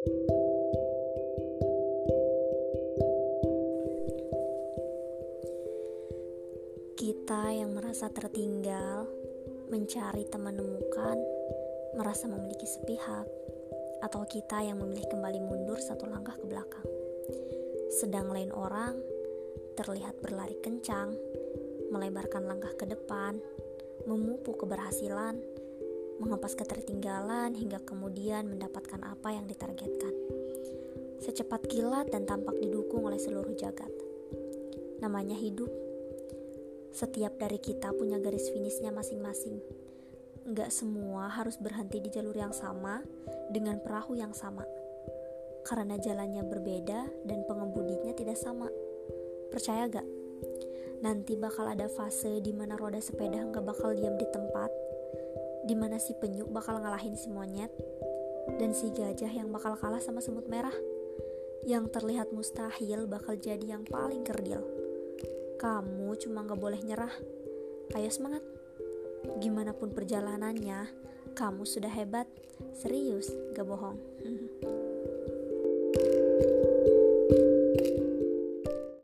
Kita yang merasa tertinggal, mencari teman menemukan, merasa memiliki sepihak, atau kita yang memilih kembali mundur satu langkah ke belakang. Sedang lain orang terlihat berlari kencang, melebarkan langkah ke depan, memupuk keberhasilan, mengepas ketertinggalan hingga kemudian mendapatkan apa yang ditargetkan. Secepat kilat dan tampak didukung oleh seluruh jagat. Namanya hidup setiap dari kita punya garis finishnya masing-masing. Nggak semua harus berhenti di jalur yang sama dengan perahu yang sama. Karena jalannya berbeda dan pengemudinya tidak sama. Percaya gak? Nanti bakal ada fase di mana roda sepeda nggak bakal diam di tempat, di mana si penyu bakal ngalahin si monyet, dan si gajah yang bakal kalah sama semut merah. Yang terlihat mustahil bakal jadi yang paling kerdil. Kamu cuma gak boleh nyerah. Ayo semangat. Gimana pun perjalanannya, kamu sudah hebat. Serius, gak bohong.